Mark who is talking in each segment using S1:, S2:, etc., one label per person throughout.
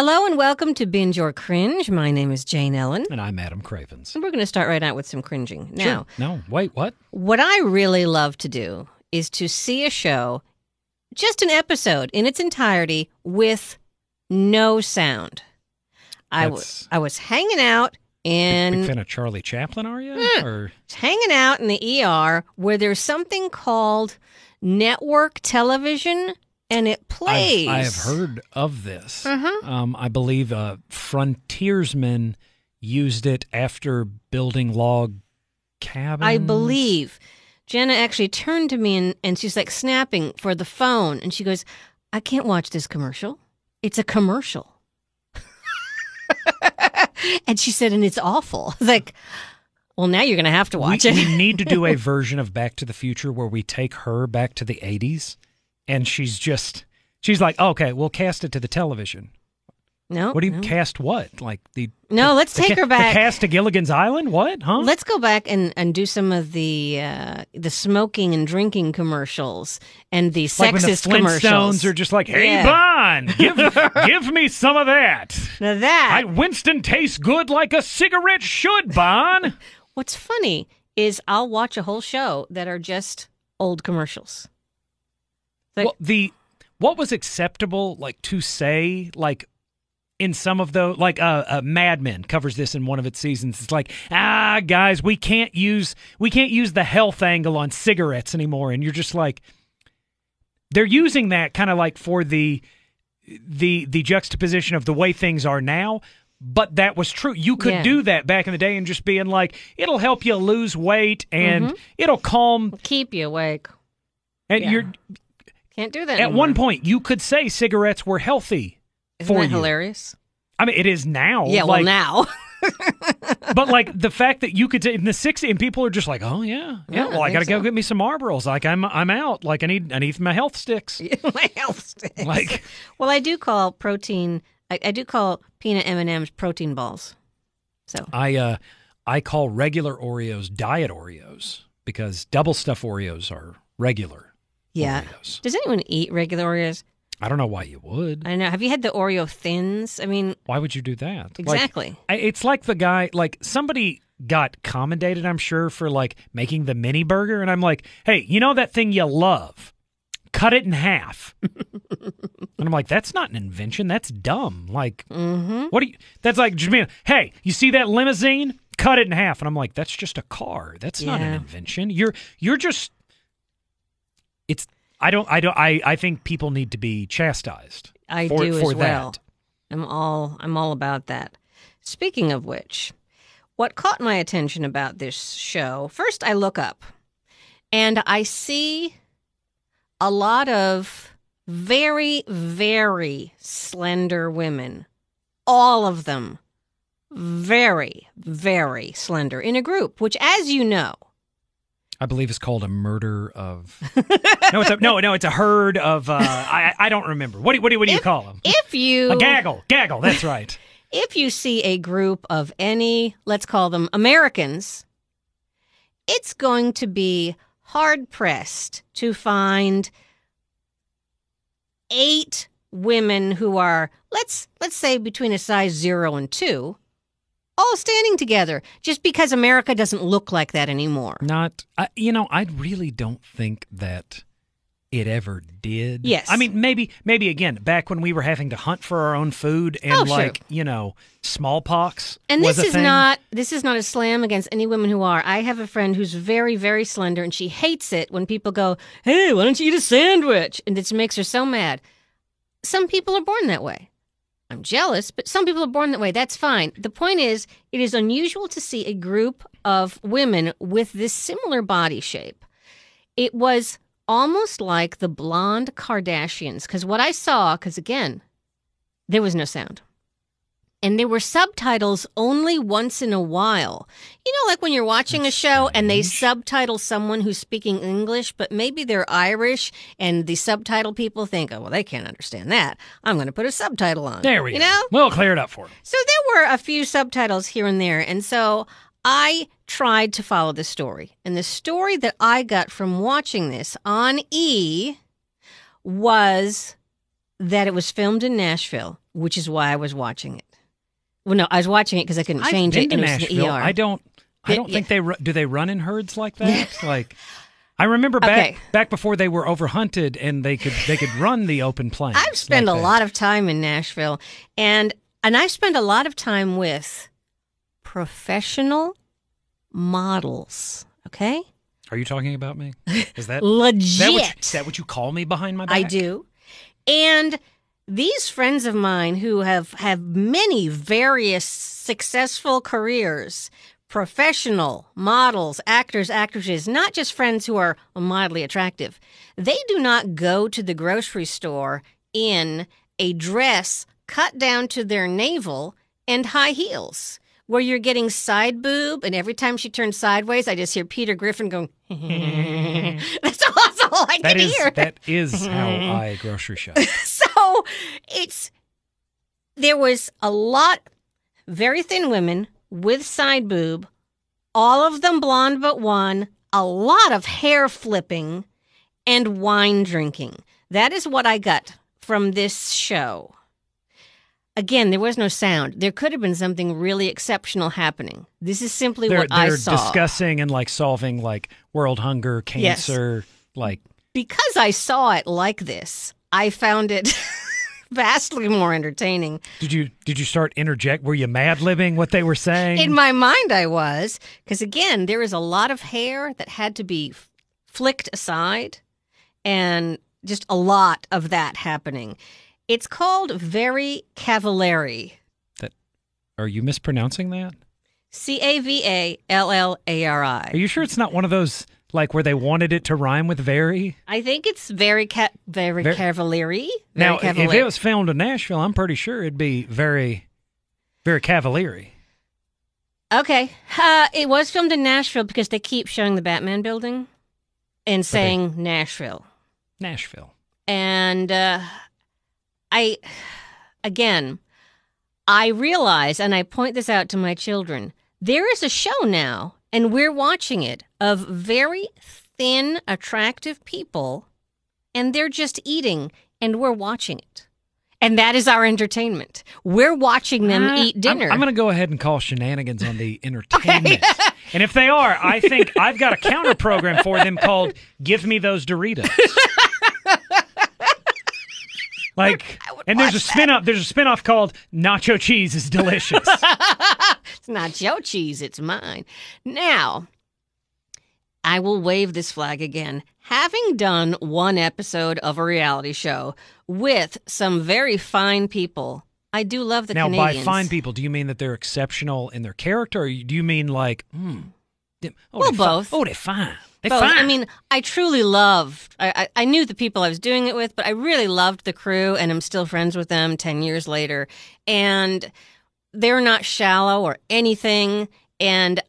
S1: Hello and welcome to Binge or Cringe. My name is Jane Ellen.
S2: And I'm Adam Cravens.
S1: And we're going to start right out with some cringing. Now,
S2: Sure. No, wait, what?
S1: what I really love to do is to see a show, just an episode in its entirety with no sound. I was I was hanging out
S2: Big
S1: in
S2: fan of Charlie Chaplin, are you?
S1: Yeah.
S2: Or
S1: hanging out in the ER where there's something called network television and it plays.
S2: I've, I have heard of this.
S1: Mhm.
S2: Um, I believe uh, frontiersmen used it after building log cabins.
S1: I believe. Jenna actually turned to me and, and she's like snapping for the phone. And she goes, I can't watch this commercial. It's a commercial. and she said, and it's awful. Like, well, now you're going to have to watch
S2: we,
S1: it.
S2: we need to do a version of Back to the Future where we take her back to the 80s and she's just, she's like, okay, we'll cast it to the television.
S1: no.
S2: What do you
S1: no.
S2: cast? What? Like the.
S1: No, let's
S2: the
S1: take
S2: ca-
S1: her back.
S2: The cast to Gilligan's Island? What? Huh?
S1: Let's go back and, and do some of the uh, the smoking and drinking commercials and the
S2: like when the
S1: sexist commercials.
S2: Are just like, "Hey,
S1: Yeah.
S2: Bond, give give me some of that."
S1: now that
S2: I Winston tastes good like a cigarette should, Bond.
S1: What's funny is I'll watch a whole show that are just old commercials. Like,
S2: well, the what was acceptable, like to say, like in some of those, like uh, uh, Mad Men covers this in one of its seasons. It's like, ah, guys, we can't use we can't use the health angle on cigarettes anymore, and you're just like, they're using that kind of like for the the the juxtaposition of the way things are now. But that was true. You could
S1: Yeah.
S2: do that back in the day and just being like, it'll help you lose weight and it'll calm.
S1: keep you awake.
S2: And
S1: Yeah.
S2: you're
S1: Can't do that.
S2: at
S1: anymore.
S2: one point, you could say cigarettes were healthy
S1: Isn't
S2: for
S1: that
S2: you.
S1: hilarious?
S2: I mean, it is now.
S1: Yeah,
S2: like,
S1: well now.
S2: but like the fact that you could say in the '60s, and people are just like, "Oh yeah, yeah."
S1: Yeah,
S2: well, I
S1: think
S2: gotta go get me some Marlboros. Like I'm, I'm out. Like I need, I need my health sticks.
S1: My health sticks.
S2: Like
S1: well, I do call protein. I, I do call peanut M and M's protein balls. So
S2: I, uh, I call regular Oreos diet Oreos because double stuff Oreos are regular
S1: yeah.
S2: Oreos.
S1: Does anyone eat regular Oreos?
S2: I don't know why you would.
S1: I don't know. Have you had the Oreo thins? I mean,
S2: Why would you do that?
S1: Exactly.
S2: I- It's like the guy, like somebody got commendated, I'm sure, for like making the mini burger. And I'm like, hey, you know that thing you love? Cut it in half. and I'm like, that's not an invention. That's dumb. Like,
S1: mm-hmm.
S2: what do you, that's like, hey, you see that limousine? Cut it in half. And I'm like, that's just a car. That's not an invention. You're, you're just, it's, I don't, I don't, I, I think people need to be chastised.
S1: I
S2: for,
S1: do
S2: for
S1: as well.
S2: that.
S1: I'm all I'm all about that. Speaking of which, what caught my attention about this show, first I look up and I see a lot of very very slender women. All of them very very slender in a group, which as you know,
S2: I believe it's called a murder of. no, it's a no, no, it's a herd of. Uh, I I don't remember. What do what do, what do you call them?
S1: if you
S2: A gaggle, gaggle. That's right.
S1: if you see a group of any, let's call them Americans, it's going to be hard pressed to find eight women who are let's let's say between a size 0 and 2 all standing together just because America doesn't look like that anymore.
S2: Not. I, you know, I really don't think that it ever did.
S1: Yes.
S2: I mean, maybe maybe again back when we were having to hunt for our own food and
S1: Oh, sure.
S2: like you know smallpox.
S1: And
S2: was
S1: this
S2: a
S1: is
S2: thing.
S1: not this is not a slam against any women who are. I have a friend who's very very slender and she hates it when people go, "Hey, why don't you eat a sandwich?" and it makes her so mad. Some people are born that way. I'm jealous, but some people are born that way. That's fine. The point is, it is unusual to see a group of women with this similar body shape. It was almost like the blonde Kardashians because what I saw, because again, there was no sound and there were subtitles only once in a while. You know, like when you're watching
S2: That's
S1: a show and they subtitle someone who's speaking English, but maybe they're Irish, and the subtitle people think, oh, well, they can't understand that. I'm going to put a subtitle on.
S2: There we
S1: you
S2: go.
S1: know?
S2: We'll clear it up for him.
S1: So there were a few subtitles here and there. And so I tried to follow the story. And the story that I got from watching this on E was that it was filmed in Nashville which is why I was watching it. Well, no, I was watching it because I couldn't
S2: I've
S1: change it.
S2: to
S1: and it was in the
S2: Nashville.
S1: ER.
S2: I don't. I don't
S1: yeah.
S2: think they do. They run in herds like that. like, I remember back
S1: Okay.
S2: back before they were overhunted and they could they could run the open plains.
S1: I've spent
S2: like
S1: a
S2: that.
S1: lot of time in Nashville, and and I spend a lot of time with professional models. Okay,
S2: Are you talking about me? Is that
S1: legit.
S2: that, what you, is that what you call me behind my back?
S1: I do. And these friends of mine who have have many various successful careers, professional models, actors, actresses, not just friends who are mildly attractive. They do not go to the grocery store in a dress cut down to their navel and high heels. Where you're getting side boob, and every time she turns sideways, I just hear Peter Griffin going. That's all, that's all I
S2: That
S1: can
S2: is
S1: hear.
S2: that is how I grocery shop.
S1: so it's there was a lot very thin women with side boob all of them blonde but one a lot of hair flipping and wine drinking. That is what i got from this show. Again there was no sound. There could have been something really exceptional happening. This is simply
S2: They're
S1: what i
S2: they're
S1: saw.
S2: discussing and like solving like world hunger,
S1: Yes.
S2: cancer, like
S1: because I saw it like this, I found it vastly more entertaining.
S2: did you did you start interject? Were you mad libbing what they were saying?
S1: In my mind, I was, because again, there is a lot of hair that had to be flicked aside, and just a lot of that happening. It's called Very Cavallari.
S2: That are you mispronouncing that?
S1: C A V A L L A R I.
S2: Are you sure it's not one of those like where they wanted it to rhyme with very?
S1: I think it's very ca- very
S2: Ver-
S1: cavallari. Very
S2: now, if it was filmed in Nashville, I'm pretty sure it'd be very, very cavaliery.
S1: Okay. Uh, it was filmed in Nashville because they keep showing the Batman building and saying Nashville.
S2: Nashville.
S1: And uh, I, again, I realize, and I point this out to my children, there is a show now, and we're watching it, of very thin, attractive people, and they're just eating, and we're watching it. And that is our entertainment. We're watching them
S2: Uh,
S1: eat dinner.
S2: I'm, I'm going to go ahead and call shenanigans on the entertainment. and if they are, I think I've got a counter program for them called "Give Me Those Doritos." like, and there's a spin off. There's a spin off called "Nacho Cheese is Delicious."
S1: It's not your cheese, it's mine. Now, I will wave this flag again. Having done one episode of a reality show with some very fine people, I do love the
S2: now,
S1: Canadians.
S2: by fine people, do you mean that they're exceptional in their character, or do you mean like, hmm, they- oh,
S1: Well,
S2: they fi-
S1: both.
S2: oh, they're fine. They're
S1: Both.
S2: fine.
S1: I mean, I truly loved. I, I, I knew the people I was doing it with, but I really loved the crew, and I'm still friends with them ten years later. And they're not shallow or anything. And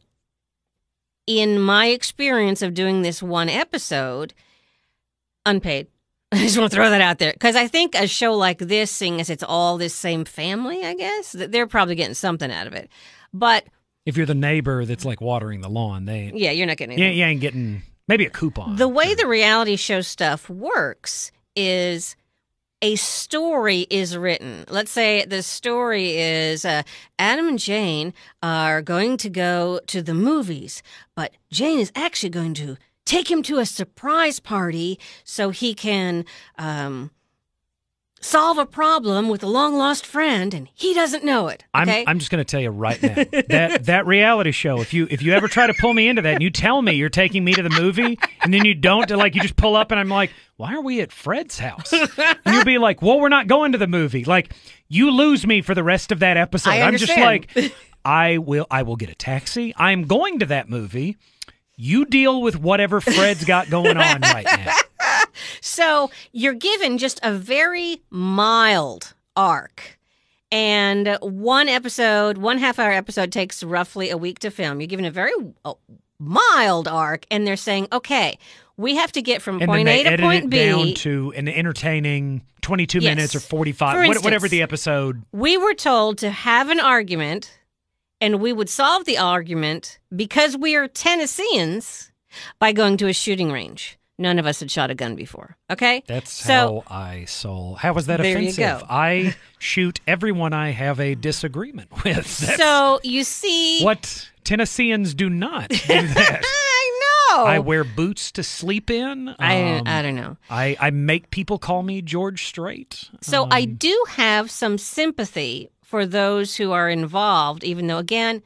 S1: in my experience of doing this one episode, unpaid. I just want to throw that out there because I think a show like this, seeing as it's all this same family, I guess that they're probably getting something out of it. But
S2: if you're the neighbor that's like watering the lawn, they ain't,
S1: yeah, you're not getting anything.
S2: ain't- you ain't getting maybe a coupon.
S1: The way the reality show stuff works is a story is written. Let's say the story is uh, Adam and Jane are going to go to the movies, but Jane is actually going to take him to a surprise party so he can um, solve a problem with a long lost friend, and he doesn't know it. Okay.
S2: I'm I'm just going to tell you right now that that reality show. If you if you ever try to pull me into that, and you tell me you're taking me to the movie, and then you don't, like you just pull up, and I'm like, why are we at Fred's house? And you'll be like, well, we're not going to the movie. Like you lose me for the rest of that episode. I'm just like, I will I will get a taxi. I'm going to that movie. You deal with whatever Fred's got going on right now.
S1: So you're given just a very mild arc. And one episode, one half hour episode takes roughly a week to film. You're given a very uh, mild arc, and they're saying, okay, we have to get from
S2: And
S1: point A to point B.
S2: down to an entertaining 22
S1: Yes.
S2: minutes or 45,
S1: For instance-
S2: whatever the episode.
S1: we were told to have an argument, and we would solve the argument because we are Tennesseans by going to a shooting range. None of us had shot a gun before. Okay?
S2: That's
S1: so
S2: how I soul. How was that
S1: There you
S2: offensive?
S1: go.
S2: I shoot everyone I have a disagreement with. That's
S1: so you see
S2: what Tennesseans do not do that.
S1: I know.
S2: I wear boots to sleep in.
S1: I,
S2: Um,
S1: I don't know.
S2: I, I make people call me George Strait.
S1: So I
S2: Um,
S1: do have some sympathy for those who are involved, even though, again,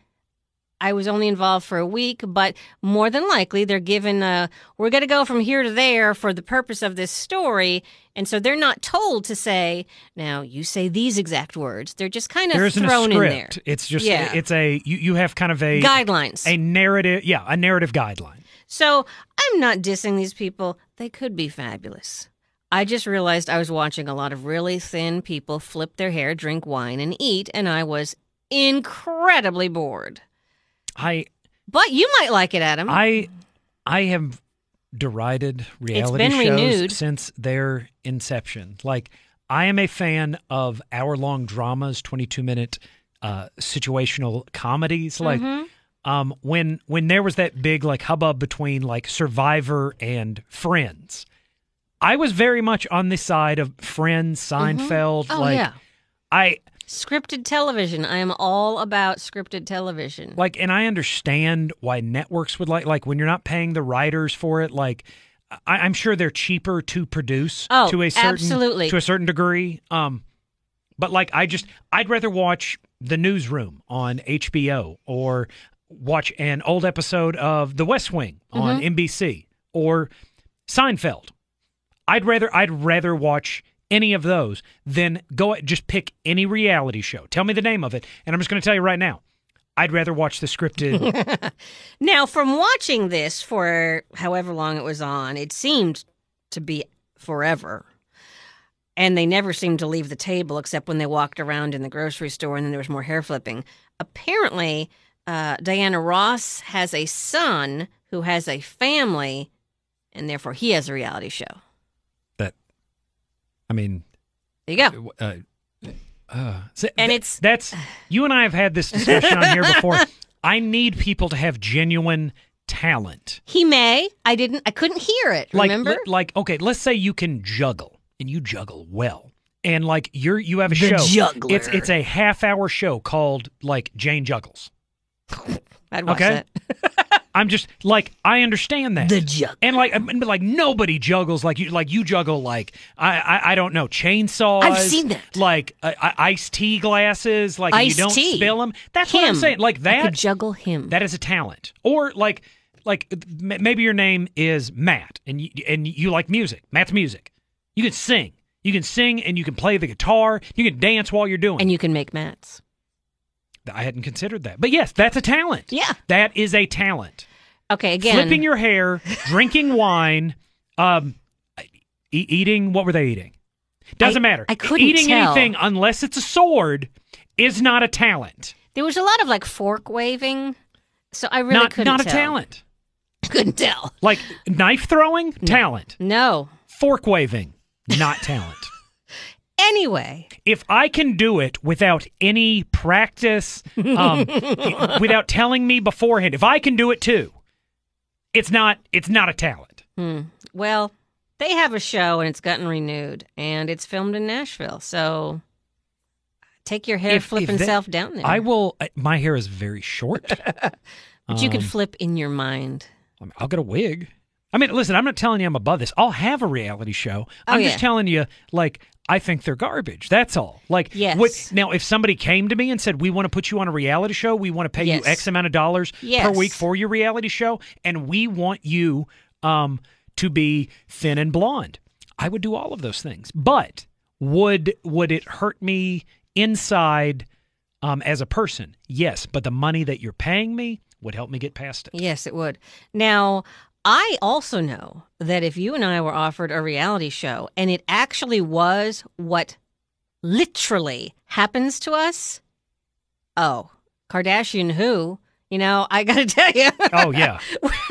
S1: I was only involved for a week, but more than likely they're given a, we're going to go from here to there for the purpose of this story. And so they're not told to say, now you say these exact words. They're just kind of
S2: there isn't a
S1: thrown in there.
S2: It's just
S1: Yeah.
S2: it's a you, you have kind of a
S1: Guidelines.
S2: a narrative. Yeah, a narrative guideline.
S1: So I'm not dissing these people. They could be fabulous. I just realized I was watching a lot of really thin people flip their hair, drink wine, and eat, and I was incredibly bored.
S2: I
S1: But you might like it, Adam.
S2: I I have derided reality shows
S1: renewed.
S2: since their inception. Like I am a fan of hour long dramas, twenty two minute uh, situational comedies. Like
S1: Mhm.
S2: um, when when there was that big like hubbub between like Survivor and Friends, I was very much on the side of Friends, Seinfeld.
S1: Oh,
S2: like
S1: yeah.
S2: I
S1: Scripted television. I am all about scripted television.
S2: like and i understand why networks would like like when you're not paying the writers for it like I, i'm sure they're cheaper to produce
S1: Oh,
S2: to a certain
S1: absolutely.
S2: to a certain degree um but like i just i'd rather watch the newsroom on hbo or watch an old episode of the west wing on
S1: Mm-hmm.
S2: nbc or seinfeld i'd rather i'd rather watch any of those then go just pick any reality show tell me the name of it and i'm just going to tell you right now i'd rather watch the scripted
S1: Now, from watching this for however long it was on, it seemed to be forever. And they never seemed to leave the table except when they walked around in the grocery store and then there was more hair flipping. Apparently, uh, Diana Ross has a son who has a family, and therefore he has a reality show.
S2: That i mean
S1: There you go.
S2: uh, uh, so
S1: And
S2: th-
S1: it's-
S2: that's you and I have had this discussion on here before. I need people to have genuine talent.
S1: He may. I didn't. I couldn't hear it.
S2: Like,
S1: remember?
S2: li- like okay, let's say you can juggle and you juggle well, and like you're you have a
S1: The
S2: show.
S1: juggler.
S2: It's it's a half hour show called like Jane Juggles.
S1: I'd watch
S2: okay.
S1: that.
S2: I'm just like I understand that.
S1: The juggler.
S2: And like, like nobody juggles like you. Like you juggle like I, I, I don't know chainsaws.
S1: I've seen that.
S2: Like uh, uh, iced tea glasses. Like you don't
S1: tea.
S2: spill them. That's what I'm saying. Like that.
S1: could juggle him.
S2: that is a talent. Or like, like m- maybe your name is Matt, and you, and you like music. Matt's music. You can sing. You can sing, and you can play the guitar. You can dance while you're doing.
S1: and you can make mats.
S2: I hadn't considered that, but yes, that's a talent.
S1: Yeah.
S2: that is a talent.
S1: Okay. Again.
S2: flipping your hair, drinking wine, um, e- eating. What were they eating? Doesn't
S1: I-
S2: matter.
S1: I couldn't
S2: eating
S1: tell.
S2: anything unless it's a sword is not a talent.
S1: There was a lot of like fork waving, so I really
S2: not
S1: couldn't
S2: not a
S1: tell.
S2: talent.
S1: Couldn't tell.
S2: Like knife throwing, talent.
S1: No.
S2: Fork waving, not talent.
S1: Anyway,
S2: If I can do it without any practice, um, without telling me beforehand, if I can do it too, it's not it's not a talent.
S1: hmm. well, they have a show and it's gotten renewed, and it's filmed in Nashville. So take your hair
S2: If- if
S1: flipping
S2: that-
S1: self down there.
S2: I will. My hair is very short.
S1: but you could
S2: um,
S1: flip in your mind.
S2: I'll get a wig. I mean, listen, I'm not telling you I'm above this. I'll have a reality show.
S1: Oh,
S2: I'm
S1: yeah.
S2: just telling you, like, I think they're garbage. That's all. Like,
S1: Yes.
S2: what, now, if somebody came to me and said, "We want to put you on a reality show. We want to pay
S1: Yes.
S2: you X amount of dollars per week for your reality show, and we want you um, to be thin and blonde," I would do all of those things. But would would it hurt me inside um, as a person? Yes. But the money that you're paying me would help me get past it.
S1: Yes, it would. Now, I also know that if you and I were offered a reality show and it actually was what literally happens to us, oh, Kardashian who? You know, I got to tell you.
S2: Oh yeah,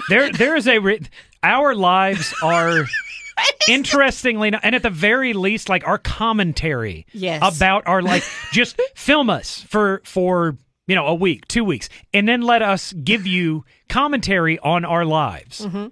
S2: there there is a re- our lives are interestingly and at the very least like our commentary
S1: Yes.
S2: about our like just film us for for you know a week two weeks and then let us give you commentary on our lives
S1: Mm-hmm.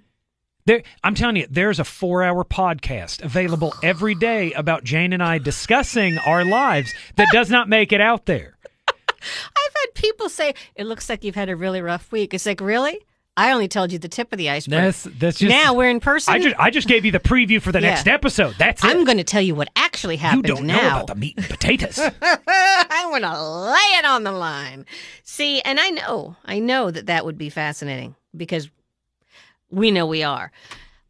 S2: There, I'm telling you, there's a four-hour podcast available every day about Jane and I discussing our lives that does not make it out there.
S1: I've had people say, "It looks like you've had a really rough week." It's like, really? I only told you the tip of the iceberg.
S2: That's that's just
S1: now we're in person.
S2: I just I just gave you the preview for the
S1: Yeah.
S2: next episode. That's it.
S1: I'm going to tell you what actually happened.
S2: you don't
S1: now.
S2: know about the meat and potatoes.
S1: I want to lay it on the line. See, and I know, I know that that would be fascinating because we know we are.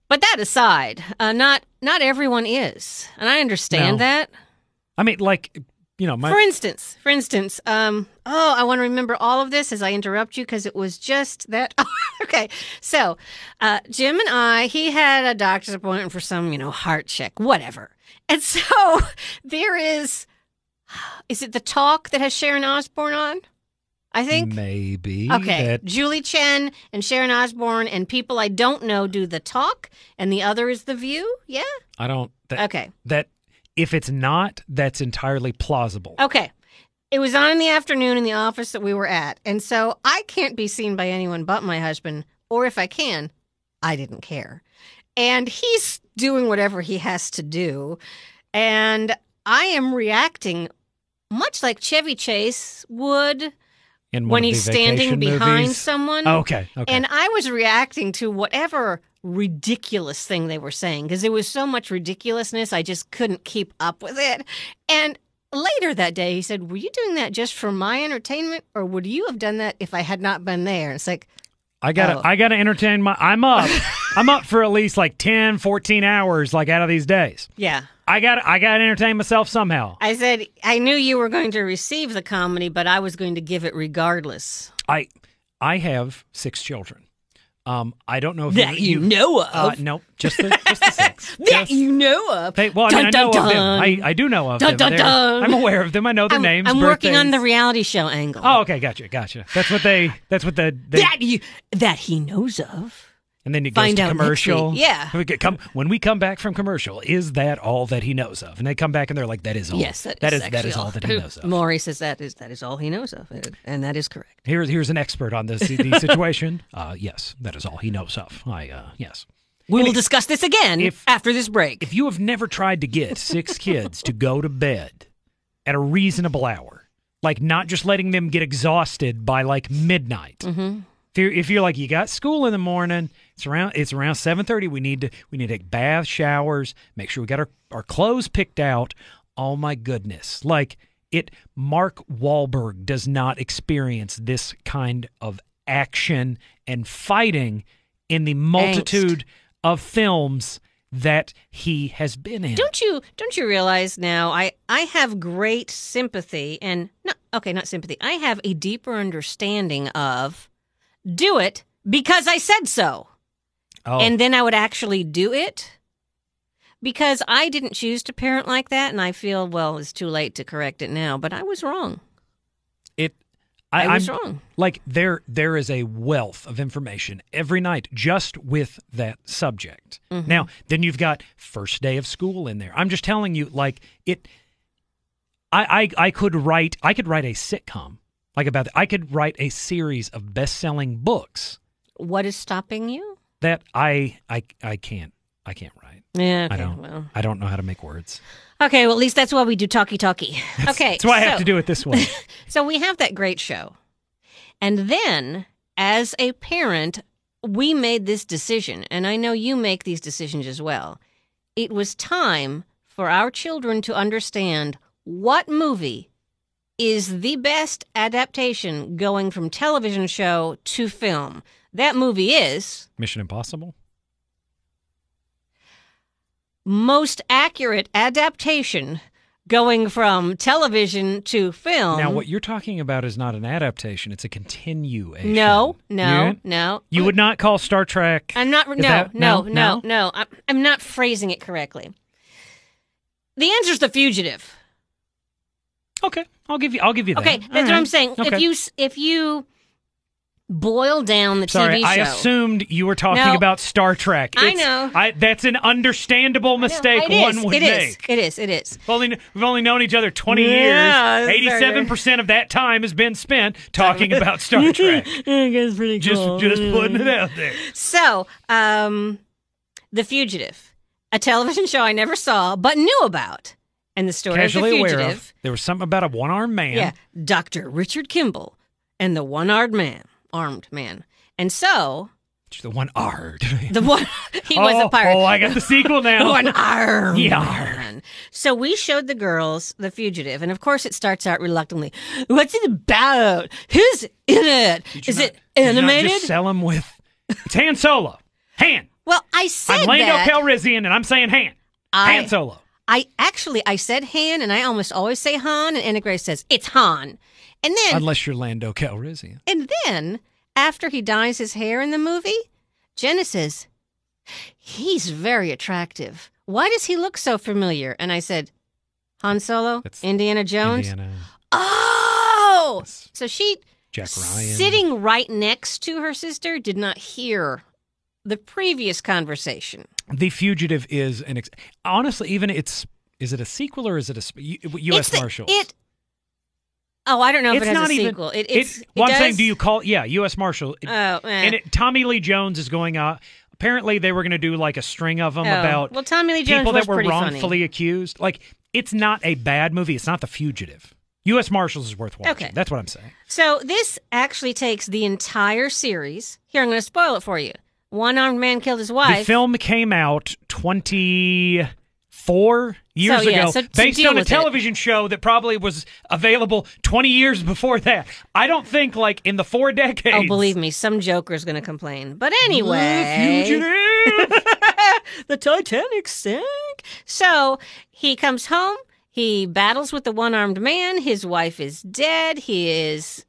S1: But that aside, uh, not not everyone is, and I understand
S2: No.
S1: that.
S2: I mean, like you know, my
S1: For instance, for instance, um, oh, I want to remember all of this as I interrupt you because it was just that. okay, so uh, Jim and I, he had a doctor's appointment for some, you know, heart check, whatever, and so there is, is it the talk that has Sharon Osbourne on? I think.
S2: maybe
S1: Okay,
S2: that-
S1: Julie Chen and Sharon Osbourne and people I don't know do the talk, and the other is the View. Yeah.
S2: I don't that,
S1: Okay.
S2: that if it's not, that's entirely plausible.
S1: Okay. It was on in the afternoon in the office that we were at. And so I can't be seen by anyone but my husband. Or if I can, I didn't care. And he's doing whatever he has to do. And I am reacting much like Chevy Chase would when he's standing behind
S2: movies.
S1: someone.
S2: Oh, okay, okay.
S1: And I was reacting to whatever ridiculous thing they were saying because there was so much ridiculousness, I just couldn't keep up with it. And later that day, he said, Were you doing that just for my entertainment, or would you have done that if I had not been there? It's like,
S2: I gotta
S1: Oh.
S2: I gotta entertain my I'm up. I'm up for at least like 10, 14 hours like out of these days.
S1: Yeah.
S2: I got I gotta entertain myself somehow.
S1: I said, I knew you were going to receive the comedy, but I was going to give it regardless.
S2: I I have six children. Um, I don't know if
S1: That you know of.
S2: Uh, no, just the just the six.
S1: that
S2: Just-
S1: you know of.
S2: They, well, I mean, I
S1: Dun,
S2: know
S1: dun,
S2: of them. I, I do know of
S1: Dun,
S2: them. I'm aware of them. I know their
S1: I'm,
S2: names.
S1: I'm working on the reality show angle.
S2: Oh, okay, gotcha, gotcha. That's what they. That's what the. They,
S1: that you that he knows of.
S2: And then it
S1: find
S2: goes to commercial.
S1: Yeah.
S2: We come when we come back from commercial. Is that all that he knows of? And they come back and they're like, "That is all.
S1: Yes, that,
S2: that
S1: is
S2: is that
S1: actually
S2: all that he knows of."
S1: Maury says that is that is all he knows of, and that is correct.
S2: Here's here's an expert on this the situation. Uh, yes, that is all he knows of. I uh, yes.
S1: We will discuss this again
S2: if-
S1: after this break.
S2: If you have never tried to get six kids to go to bed at a reasonable hour, like not just letting them get exhausted by like midnight.
S1: Mm-hmm.
S2: If you're, if you're like you got school in the morning, it's around it's around seven thirty. We need to we need to take baths, showers, make sure we got our, our clothes picked out. Oh my goodness! Like it, Mark Wahlberg does not experience this kind of action and fighting in the multitude of films that he has been in.
S1: Don't you don't you realize now? I I have great sympathy and not okay, not sympathy. I have a deeper understanding of do it because I said so,
S2: oh,
S1: and then I would actually do it. Because I didn't choose to parent like that, and I feel well, it's too late to correct it now. But I was wrong.
S2: it.
S1: I,
S2: I,
S1: was
S2: I'm-
S1: wrong.
S2: like there there is a wealth of information every night just with that subject
S1: Mm-hmm.
S2: now then you've got first day of school in there i'm just telling you like it i i, I could write i could write a sitcom like about i could write a series of best-selling books
S1: What is stopping you?
S2: That i i i can't i can't write
S1: Yeah, okay,
S2: i don't
S1: well.
S2: i don't know how to make words
S1: Okay, well, at least that's why we do talkie talkie. Okay,
S2: that's why i have to do it this way
S1: So we have that great show. And then, as a parent, we made this decision, and I know you make these decisions as well. It was time for our children to understand what movie is the best adaptation going from television show to film. That movie is
S2: mission impossible
S1: most accurate adaptation going from television to film.
S2: now what you're talking about is not an adaptation it's a continuation
S1: No, no,
S2: You-
S1: no.
S2: You would not call Star Trek.
S1: I'm not. No,
S2: that-
S1: no,
S2: no,
S1: no,
S2: no?
S1: no. I'm, I'm not phrasing it correctly. The answer's the fugitive.
S2: Okay, I'll give you. I'll give you that.
S1: Okay, that's what I'm saying.
S2: Okay.
S1: If you if you boil down the
S2: Sorry,
S1: TV show.
S2: I assumed you were talking
S1: No.
S2: about Star Trek.
S1: I know.
S2: I, that's an understandable mistake
S1: it is,
S2: one would
S1: it is,
S2: make.
S1: It is. It is.
S2: We've only, we've only known each other 20
S1: Yeah,
S2: years.
S1: that's
S2: 87% of that time has been spent talking about Star Trek.
S1: I guess pretty
S2: Just, just putting it out there.
S1: So, um, The Fugitive, a television show I never saw but knew about. And the story
S2: Casually
S1: of The
S2: aware
S1: Fugitive.
S2: of. There was something about a one armed man.
S1: Yeah, Dr. Richard Kimball and the one-armed man, armed man. And so,
S2: The one armed.
S1: the one he was
S2: oh,
S1: a pirate.
S2: Oh, I got the sequel now.
S1: One armed
S2: Yarr.
S1: man. So we showed the girls The Fugitive, and of course it starts out reluctantly. What's it about? Who's in it? Is
S2: not-
S1: it
S2: did you not
S1: animated?
S2: just sell him with. It's Han Solo. Han.
S1: well, I said
S2: I'm Lando. Calrissian, and I'm saying Han.
S1: I-
S2: Han Solo.
S1: I actually I said Han, and I almost always say Han, and Anna Grace says it's Han. And then
S2: Unless you're Lando Calrissian.
S1: And then, after he dyes his hair in the movie, Jenna says, He's very attractive. Why does he look so familiar? And I said, Han Solo,
S2: That's
S1: Indiana Jones.
S2: Indiana,
S1: Oh!
S2: Yes.
S1: So she,
S2: Jack Ryan.
S1: sitting right next to her sister, did not hear the previous conversation.
S2: The Fugitive is an. Ex- Honestly, even it's. Is it a sequel or is it a U.S.
S1: It's the-
S2: Marshals?
S1: It. Oh, I don't know if
S2: it's
S1: it has
S2: not
S1: a sequel. It,
S2: it-
S1: it's, it
S2: well, I'm saying, do you call? Yeah, U.S. Marshal.
S1: Oh, eh.
S2: and it, Tommy Lee Jones is going out. Apparently, they were going to do like a string of them
S1: Oh,
S2: about
S1: well, Tommy Lee Jones
S2: people that were
S1: pretty funny.
S2: wrongfully accused. Like, it's not a bad movie. It's not The Fugitive. U.S. Marshals is worth watching.
S1: Okay.
S2: That's what I'm saying.
S1: So this actually takes the entire series. Here, I'm going to spoil it for you. One armed man killed his wife.
S2: The film came out 24 years
S1: So, yeah,
S2: ago
S1: so-
S2: based on a
S1: with it.
S2: television show that probably was available 20 years before that. I don't think, like, in the four decades.
S1: oh, believe me, some joker's going to complain. But anyway, the Titanic sank. So he comes home. He battles with the one armed man. His wife is dead. He is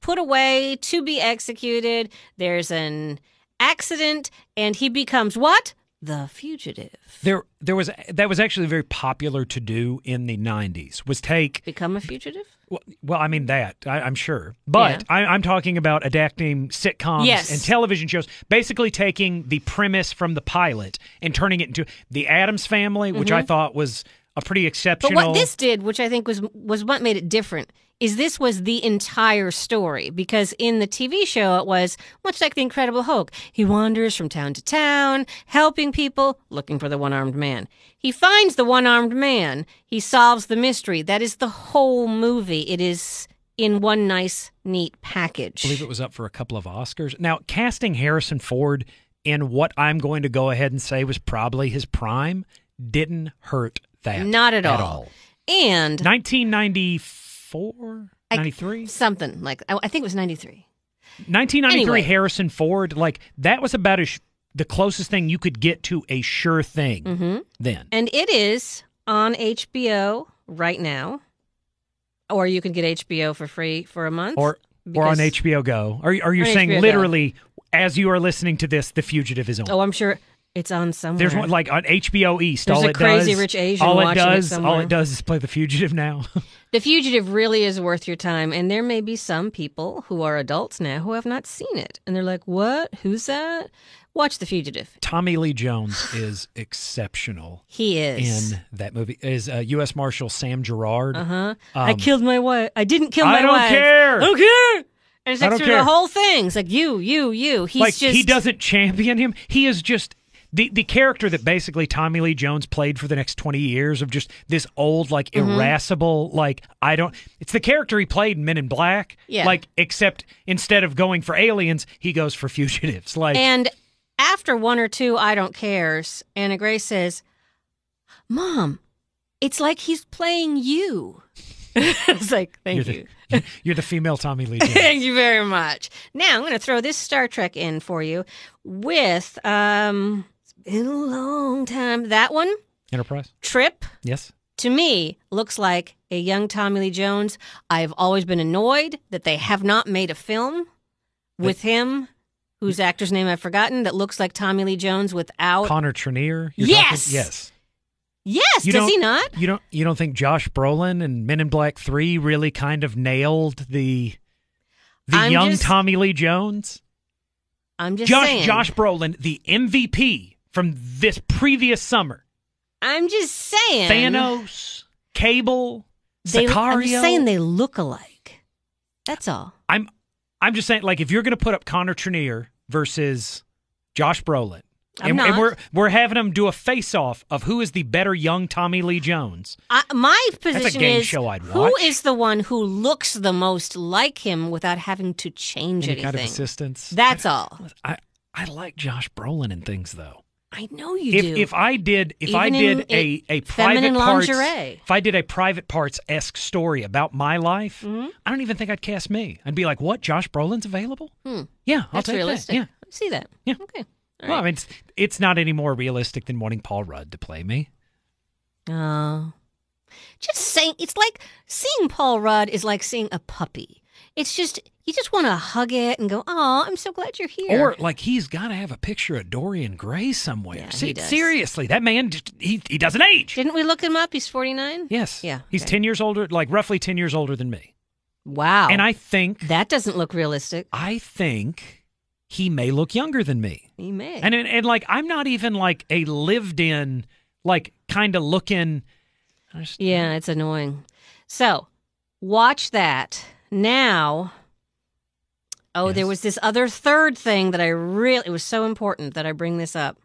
S1: put away to be executed. There's an accident, and he becomes what? The fugitive.
S2: there, there was that was actually very popular to do in the 90s. Was take
S1: Become a fugitive?
S2: Well, well, I mean that I, I'm sure, but I, I'm talking about adapting sitcoms
S1: Yes.
S2: and television shows, basically taking the premise from the pilot and turning it into the Addams Family, which I mm-hmm. thought was a pretty exceptional.
S1: But what this did, which I think was was what made it different, is this was the entire story. Because in the TV show, it was much like the Incredible Hulk. He wanders from town to town, helping people, looking for the one armed man. He finds the one armed man. He solves the mystery. That is the whole movie. It is in one nice, neat package.
S2: I believe it was up for a couple of Oscars. Now, casting Harrison Ford in what I'm going to go ahead and say was probably his prime didn't hurt that
S1: Not at,
S2: at
S1: all.
S2: all.
S1: And
S2: 1994,
S1: I-
S2: 93,
S1: something like I I think it was ninety three.
S2: 1993.
S1: Anyway.
S2: Harrison Ford, like that was about as the closest thing you could get to a sure thing
S1: Mm-hmm.
S2: then.
S1: And it is on HBO right now. Or you can get HBO for free for a month.
S2: or or on HBO Go. Are you- are you saying
S1: HBO Go.
S2: literally as you are listening to this, The Fugitive is on?
S1: Oh, I'm sure it's on somewhere.
S2: There's one like on HBO East.
S1: There's
S2: all
S1: a
S2: it
S1: crazy
S2: does,
S1: rich Asian
S2: all it
S1: watching it
S2: does, all it does is play The Fugitive now.
S1: the Fugitive really is worth your time. And there may be some people who are adults now who have not seen it. And they're like, what? Who's that? Watch The Fugitive.
S2: Tommy Lee Jones is exceptional
S1: He is.
S2: in that movie. Is uh, U.S. Marshal Sam Gerard?
S1: Uh huh. I
S2: Um,
S1: killed my wife. I didn't kill my wife.
S2: I don't care.
S1: I don't care. And it's like through
S2: care.
S1: the whole thing. It's like you, you, you. He's
S2: like
S1: just
S2: he doesn't champion him. He is just the the character that basically Tommy Lee Jones played for the next twenty years of just this old like
S1: Mm-hmm.
S2: irascible like I don't. It's the character he played in Men in Black.
S1: Yeah.
S2: Like except instead of going for aliens, he goes for fugitives. Like
S1: And after one or two I don't cares, Anna Grace says, Mom, it's like he's playing you. it's like, thank
S2: you're
S1: you.
S2: the you're the female Tommy Lee Jones.
S1: Thank you very much. Now I'm going to throw this Star Trek in for you with, um, been a long time. That one,
S2: Enterprise.
S1: Trip,
S2: Yes.
S1: to me looks like a young Tommy Lee Jones. I've always been annoyed that they have not made a film with him, whose actor's name I've forgotten, that looks like Tommy Lee Jones without.
S2: Connor Trinneer.
S1: Yes!
S2: Talking, yes.
S1: yes,
S2: You
S1: does he not?
S2: You don't you don't think Josh Brolin and Men in Black Three really kind of nailed the the
S1: I'm
S2: young
S1: just
S2: Tommy Lee Jones?
S1: I'm just
S2: Josh
S1: saying.
S2: Josh Brolin, the MVP from this previous summer.
S1: I'm just saying.
S2: Thanos, Cable,
S1: They,
S2: Sicario.
S1: I'm just saying they look alike. That's all.
S2: I'm I'm just saying, like, if you're going to put up Connor Trinneer versus Josh Brolin,
S1: I'm
S2: and, and we're we're having them do a face off of who is the better young Tommy Lee Jones.
S1: I, my position
S2: game
S1: is
S2: show I'd
S1: who is the one who looks the most like him without having to change
S2: Any
S1: anything.
S2: kind of assistance.
S1: That's all.
S2: I I like Josh Brolin and things though.
S1: I know you
S2: If
S1: do.
S2: if I did if I did a a private parts
S1: lingerie.
S2: if I did a private parts esque story about my life,
S1: Mm-hmm.
S2: I don't even think I'd cast me. I'd be like, what? Josh Brolin's available?
S1: Hmm.
S2: Yeah, I'll
S1: That's
S2: take
S1: realistic.
S2: that. Yeah.
S1: I see that.
S2: Yeah.
S1: Okay. All
S2: Well, I mean, it's, it's not any more realistic than wanting Paul Rudd to play me.
S1: Oh. Just saying, it's like seeing Paul Rudd is like seeing a puppy. It's just, you just want to hug it and go, oh, I'm so glad you're here.
S2: Or like he's got to have a picture of Dorian Gray somewhere.
S1: Yeah,
S2: Se-
S1: he does.
S2: seriously, that man just, he he doesn't age.
S1: Didn't we look him up? He's 49?
S2: yes.
S1: Yeah,
S2: He's
S1: okay.
S2: ten years older, like roughly ten years older than me.
S1: Wow.
S2: And I think
S1: that doesn't look realistic.
S2: I think he may look younger than me.
S1: He may.
S2: And and, and like I'm not even like a lived in like kind of looking. I just-
S1: yeah, it's annoying. So, watch that. Now, oh, there was this other third thing that I really, it was so important that I bring this up.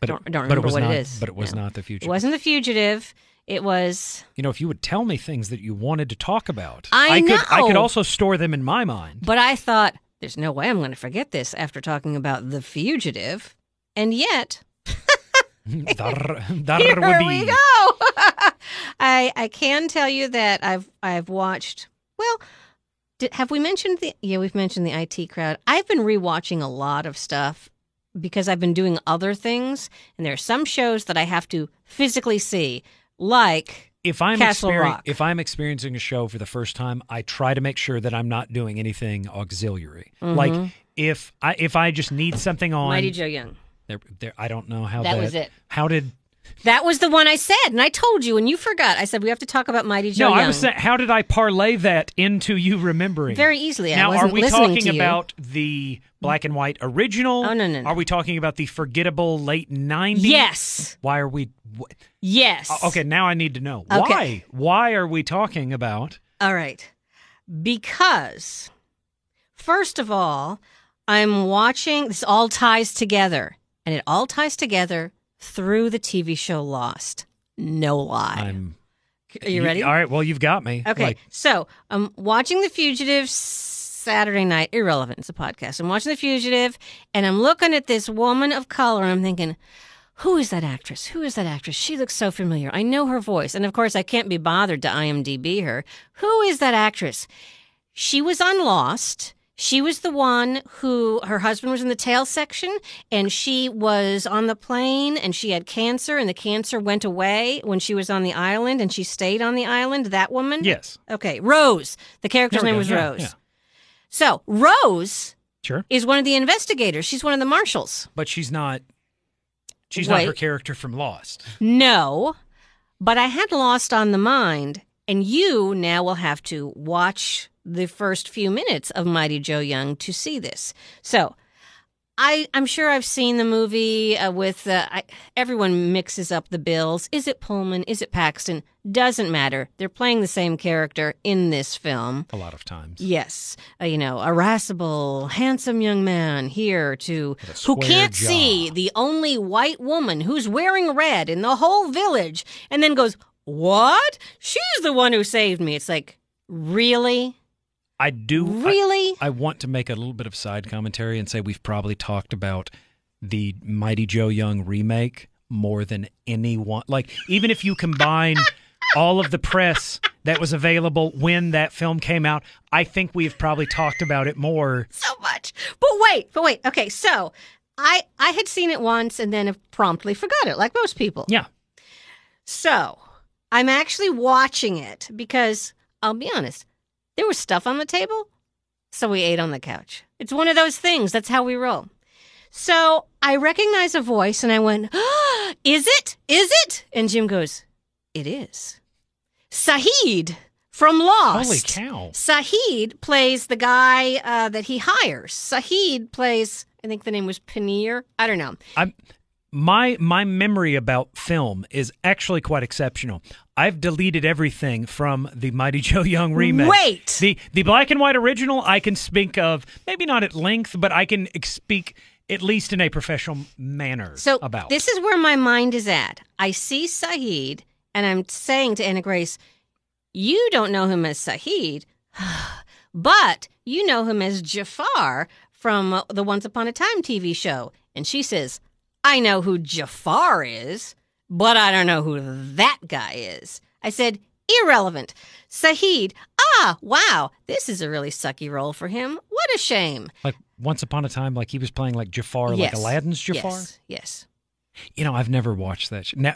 S2: But
S1: don't-
S2: it,
S1: don't
S2: but it was
S1: what it
S2: not.
S1: is.
S2: But it was
S1: No.
S2: not the future.
S1: It wasn't The Fugitive. It was
S2: You know, if you would tell me things that you wanted to talk about,
S1: I
S2: could. I could also store them in my mind.
S1: But I thought, there's no way I'm going to forget this after talking about The Fugitive. And yet,
S2: Dar, dar
S1: here we go. I I can tell you that I've I've watched. Well, did, have we mentioned the? Yeah, we've mentioned the IT crowd. I've been rewatching a lot of stuff because I've been doing other things, and there are some shows that I have to physically see, like
S2: if I'm
S1: Castle Rock.
S2: if I'm experiencing a show for the first time, I try to make sure that I'm not doing anything auxiliary. Like if I if I just need something on,
S1: Mm-hmm. Mighty Joe Young.
S2: there, there, I don't know how
S1: That
S2: that,
S1: was it.
S2: How did
S1: That was the one I said, and I told you, and you forgot. I said we have to talk about Mighty Joe
S2: no?
S1: Young.
S2: I was saying, how did I parlay that into you remembering?
S1: very easily. I
S2: now, are we talking about the black and white original?
S1: Oh, no, no, no.
S2: Are we talking about the forgettable late '90s?
S1: Yes.
S2: Why are we? wh-
S1: Yes.
S2: Uh, Okay, now I need to know
S1: Okay.
S2: why. Why are we talking about?
S1: All right. Because, first of all, I'm watching, this all ties together, and it all ties together through the TV show Lost. No lie.
S2: I'm.
S1: Are you ready?
S2: All right. Well, you've got me.
S1: Okay.
S2: Like,
S1: so I'm watching The Fugitive Saturday night. Irrelevant. It's a podcast. I'm watching The Fugitive, and I'm looking at this woman of color, and I'm thinking, who is that actress? Who is that actress? She looks so familiar. I know her voice. And of course, I can't be bothered to IMDb her. Who is that actress? She was on Lost. She was the one who her husband was in the tail section and she was on the plane and she had cancer and the cancer went away when she was on the island and she stayed on the island. That woman?
S2: yes.
S1: Okay. Rose. The character's name
S2: go.
S1: was
S2: Yeah,
S1: Rose.
S2: yeah.
S1: So Rose
S2: Sure.
S1: is one of the investigators. She's one of the marshals.
S2: But she's not. She's not her character from Lost.
S1: No, but I had Lost on the mind, and you now will have to watch the first few minutes of Mighty Joe Young to see this. So, I I'm sure I've seen the movie uh, with uh, I, everyone mixes up the bills. Is it Pullman? Is it Paxton? Doesn't matter. They're playing the same character in this film.
S2: A lot of times.
S1: Yes, uh, you know, irascible, handsome young man here to who can't
S2: jaw.
S1: see the only white woman who's wearing red in the whole village, and then goes, "What? She's the one who saved me." It's like, really,
S2: I do.
S1: Really.
S2: I want to make a little bit of side commentary and say we've probably talked about the Mighty Joe Young remake more than anyone. Like, even if you combine all of the press that was available when that film came out, I think we've probably talked about it more.
S1: so much. But wait, but wait. Okay, so I I had seen it once and then promptly forgot it, like most people.
S2: Yeah.
S1: So I'm actually watching it because I'll be honest, there was stuff on the table, so we ate on the couch. It's one of those things. That's how we roll. So I recognize a voice and I went, "Ah, Is it? Is it? And Jim goes, It is. Sayid from Lost.
S2: Holy cow.
S1: Sayid plays the guy uh, that he hires. Sayid plays, I think the name was Paneer. I don't know.
S2: I'm my my memory about film is actually quite exceptional. I've deleted everything from the Mighty Joe Young remake.
S1: Wait.
S2: the the black and white original I can speak of maybe not at length, but I can speak at least in a professional manner
S1: So
S2: about.
S1: this is where my mind is at. I see Sayid, and I'm saying to Anna Grace, "You don't know him as Sayid, but you know him as Jafar from the Once Upon a Time TV show." And she says, "I know who Jafar is, but I don't know who that guy is." I said, "Irrelevant." Sayid, ah, wow, this is a really sucky role for him. What a shame.
S2: like once upon a time, like he was playing like Jafar, like Aladdin's Jafar.
S1: Yes, yes.
S2: You know, I've never watched that. Sh- Now,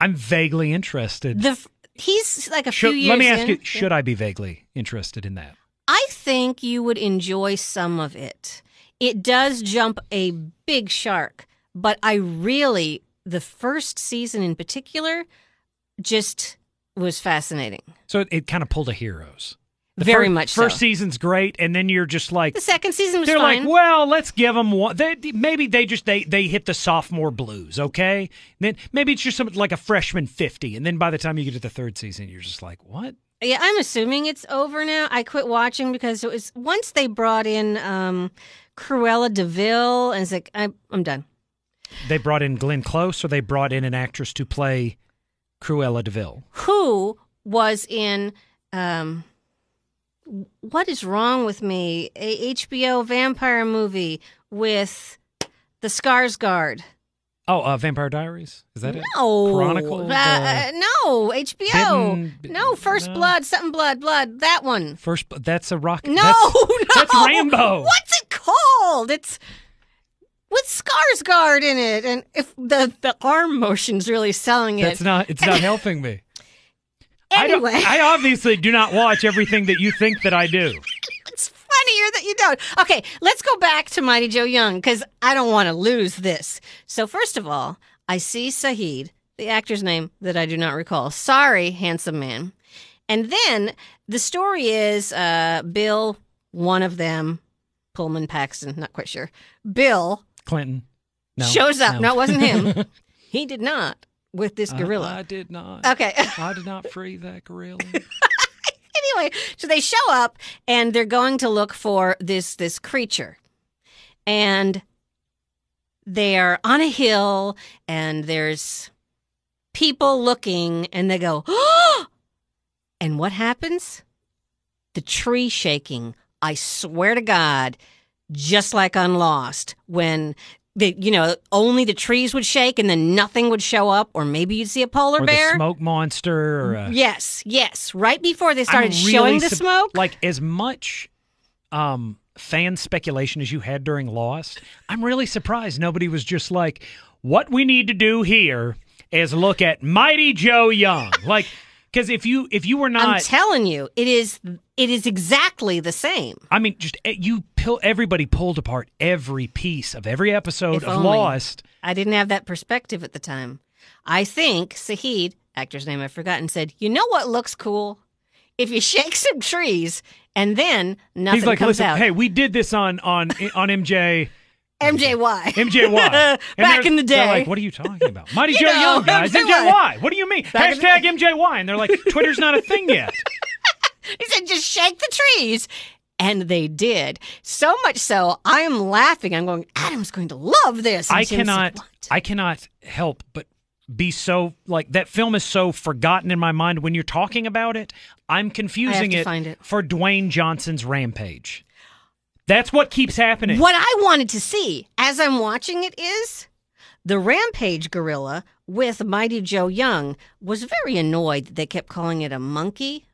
S2: I'm vaguely interested.
S1: The f- he's like a
S2: Should-
S1: few years.
S2: let me ask
S1: in.
S2: you: Should I be vaguely interested in that?
S1: I think you would enjoy some of it. It does jump a big shark, but I really the first season in particular just was fascinating.
S2: So it, it kind of pulled a Heroes. The
S1: Very
S2: fir-
S1: much so.
S2: First season's great, and then you're just like,
S1: The second season was
S2: they're
S1: fine.
S2: like, well, let's give them one. They, maybe they just they they hit the sophomore blues, okay? Then maybe it's just something like a freshman fifty, and then by the time you get to the third season, you're just like, what?
S1: yeah, I'm assuming it's over now. I quit watching because it was once they brought in um, Cruella de Vil, and it's like I, I'm done.
S2: They brought in Glenn Close, or they brought in an actress to play Cruella de Vil.
S1: who was in um what is wrong with me a hbo vampire movie with the skarsgård
S2: Oh, uh, Vampire Diaries is that it?
S1: no
S2: Chronicle.
S1: Uh, uh, no hbo
S2: Hidden-
S1: no first
S2: no.
S1: blood something blood blood that one
S2: First, that's a rock.
S1: no
S2: that's,
S1: no
S2: that's Rambo.
S1: what's it called it's with Skarsgård in it, and if the the arm motion's really selling it.
S2: That's not. It's not helping me. I
S1: anyway,
S2: I, obviously do not watch everything that you think that I do.
S1: It's funnier that you don't. Okay, let's go back to Mighty Joe Young because I don't want to lose this. So, first of all, I see Sayid, the actor's name that I do not recall. Sorry, handsome man. And then the story is uh, Bill, one of them, Pullman Paxton, not quite sure. Bill
S2: Clinton no,
S1: shows up. No. it wasn't him. he did not with this
S2: I-
S1: gorilla.
S2: I, did not.
S1: okay.
S2: I did not free that gorilla.
S1: anyway, so they show up and they're going to look for this this creature. And they are on a hill and there's people looking and they go, "Oh!" And what happens? The tree shaking. I swear to God, just like on Lost when the you know only the trees would shake and then nothing would show up or maybe you'd see a polar
S2: or
S1: bear.
S2: the smoke monster. Or a,
S1: Yes, yes. Right before they started
S2: really
S1: showing the smoke.
S2: Like as much um, fan speculation as you had during Lost, I'm really surprised nobody was just like, "What we need to do here is look at Mighty Joe Young." like, because if you if you were
S1: I'm
S2: not,
S1: telling you, it is it is exactly the same.
S2: I mean, just eh, you pull everybody pulled apart every piece of every episode
S1: If
S2: of
S1: only.
S2: Lost.
S1: I didn't have that perspective at the time. I think Sayid, actor's name I've forgotten, said, "You know what looks cool? If you shake some trees and then nothing
S2: He's like,
S1: comes
S2: "Listen,
S1: out."
S2: hey, we did this on on on MJ."
S1: MJY.
S2: MJY.
S1: Back in the
S2: they're
S1: day.
S2: like, what are you talking about? Mighty
S1: You
S2: Joe
S1: know,
S2: Young, guys.
S1: MJY.
S2: MJY. What do you mean?
S1: Back the-
S2: Hashtag MJY. And they're like, Twitter's not a thing yet.
S1: He said, just shake the trees. And they did. So much so, I am laughing. I'm going, Adam's going to love this. And
S2: I cannot? I cannot help but be so like that film is so forgotten in my mind when you're talking about it. I'm confusing it,
S1: it.
S2: for Dwayne Johnson's Rampage. That's what keeps happening.
S1: What I wanted to see as I'm watching it is the Rampage gorilla with Mighty Joe Young was very annoyed that they kept calling it a monkey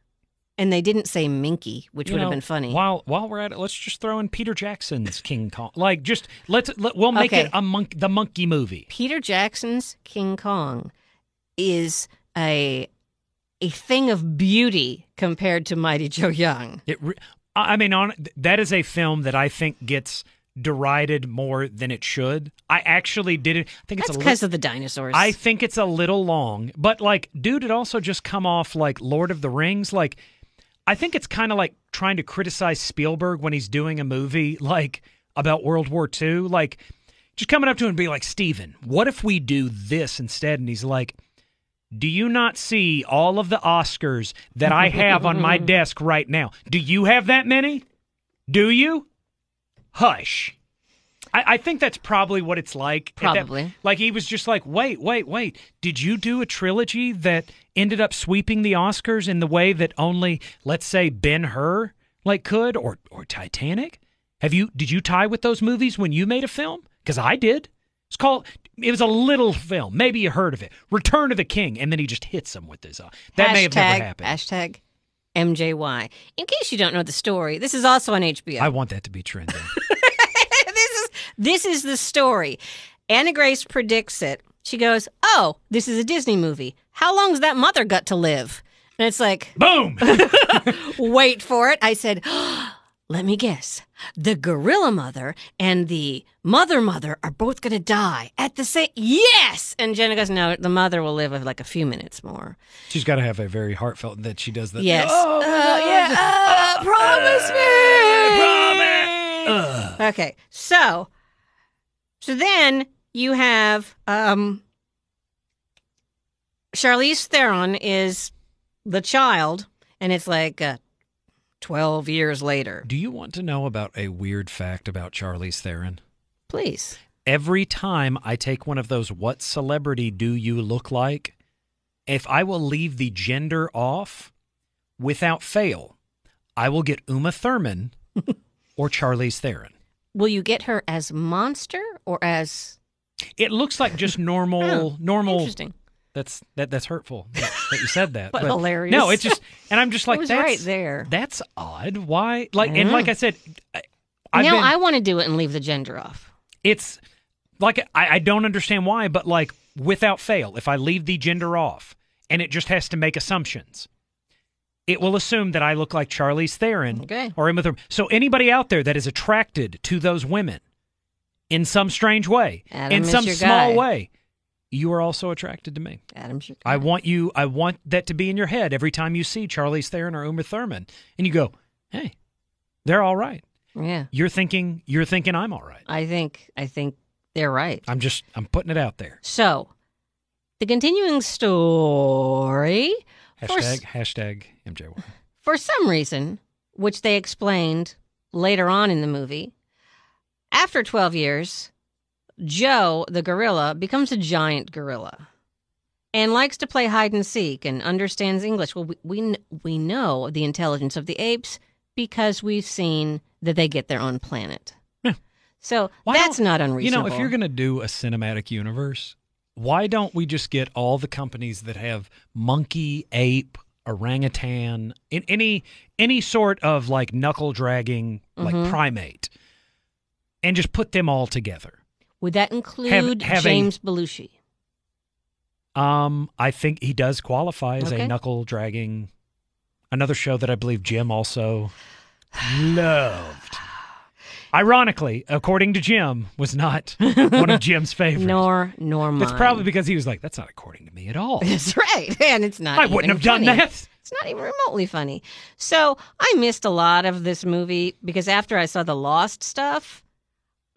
S1: and they didn't say minky, which
S2: You
S1: would have been funny.
S2: While while we're at it, let's just throw in Peter Jackson's King Kong. Like, just let's let, we'll make
S1: Okay.
S2: it a monk the monkey movie.
S1: Peter Jackson's King Kong is a a thing of beauty compared to Mighty Joe Young.
S2: It, I mean, on that is a film that I think gets derided more than it should. I actually did it. I think it's
S1: That's
S2: a
S1: because
S2: little.
S1: of the dinosaurs.
S2: I think it's a little long, but like, dude, it also just come off like Lord of the Rings. Like, I think it's kind of like trying to criticize Spielberg when he's doing a movie like about World War II. Like, just coming up to him and be like, Steven, what if we do this instead? And he's like, do you not see all of the Oscars that I have on my desk right now? Do you have that many? Do you? Hush. I, I think that's probably what it's like. at that-
S1: Probably.
S2: like he was just like, wait, wait, wait. Did you do a trilogy that ended up sweeping the Oscars in the way that only, let's say, Ben Hur like could, or or Titanic? Have you? Did you tie with those movies when you made a film? Because I did. It's called. It was a little film. Maybe you heard of it. Return of the King, and then he just hits him with his. Uh, that may have never
S1: Hashtag-
S2: happened.
S1: Hashtag MJY. In case you don't know the story, this is also on HBO.
S2: I want that to be trending.
S1: this is this is the story. Anna Grace predicts it. She goes, "Oh, this is a Disney movie. How long's that mother got to live?" And it's like,
S2: Boom.
S1: "Wait for it." I said, "Let me guess. The gorilla mother and the mother mother are both going to die at the same." Yes. And Jenna goes, "No, the mother will live like a few minutes more."
S2: She's got to have a very heartfelt that she does that.
S1: Yes.
S2: Oh,
S1: Uh, yeah. Uh, promise me.
S2: promise. Ugh.
S1: Okay, so so then you have um Charlize Theron is the child, and it's like uh, twelve years later.
S2: Do you want to know about a weird fact about Charlize Theron?
S1: Please,
S2: Every time I take one of those "What celebrity do you look like?" if I will leave the gender off, without fail, I will get Uma Thurman or Charlize Theron.
S1: will you get her as monster or as
S2: It looks like just normal,
S1: Oh,
S2: normal. That's that. That's hurtful that, that you said that.
S1: But hilarious.
S2: No, it's just, and I'm just like that's
S1: right there.
S2: That's odd. Why? Like, and like I said, I, I've
S1: now
S2: been,
S1: I want to do it and leave the gender off.
S2: it's like I, I don't understand why, but like without fail, if I leave the gender off and it just has to make assumptions, it will assume that I look like Charlize Theron
S1: Okay.
S2: or Emma Thurman. So anybody out there that is attracted to those women in some strange way,
S1: Adam
S2: in some small
S1: guy.
S2: way, you are also attracted to me.
S1: Adam
S2: I want you. I want that to be in your head every time you see Charlize Theron or Uma Thurman, and you go, "Hey, they're all right."
S1: yeah.
S2: You're thinking. You're thinking I'm all right.
S1: I think I think they're right.
S2: I'm just. I'm putting it out there.
S1: So, the continuing story, for,
S2: Hashtag
S1: s-
S2: hashtag MJY.
S1: for some reason, which they explained later on in the movie, after 12 years, Joe, the gorilla, becomes a giant gorilla and likes to play hide and seek and understands English. Well, we, we, we know the intelligence of the apes because we've seen that they get their own planet.
S2: Yeah.
S1: So
S2: Why
S1: that's
S2: don't-
S1: unreasonable.
S2: You know, if you're going to do a cinematic universe, why don't we just get all the companies that have monkey, ape, orangutan, in any any sort of like knuckle dragging like
S1: Mhm.
S2: primate, and just put them all together?
S1: Would that include
S2: have
S1: James Belushi?
S2: Um, I think he does qualify as
S1: Okay.
S2: a knuckle dragging. Another show that I believe Jim also loved. Ironically, according to Jim, was not one of Jim's favorites.
S1: Nor nor mine.
S2: That's probably because he was like, "That's not according to me at all.
S1: That's right, and it's not.
S2: I wouldn't have done that."
S1: It's not even remotely funny. So I missed a lot of this movie because after I saw the Lost stuff,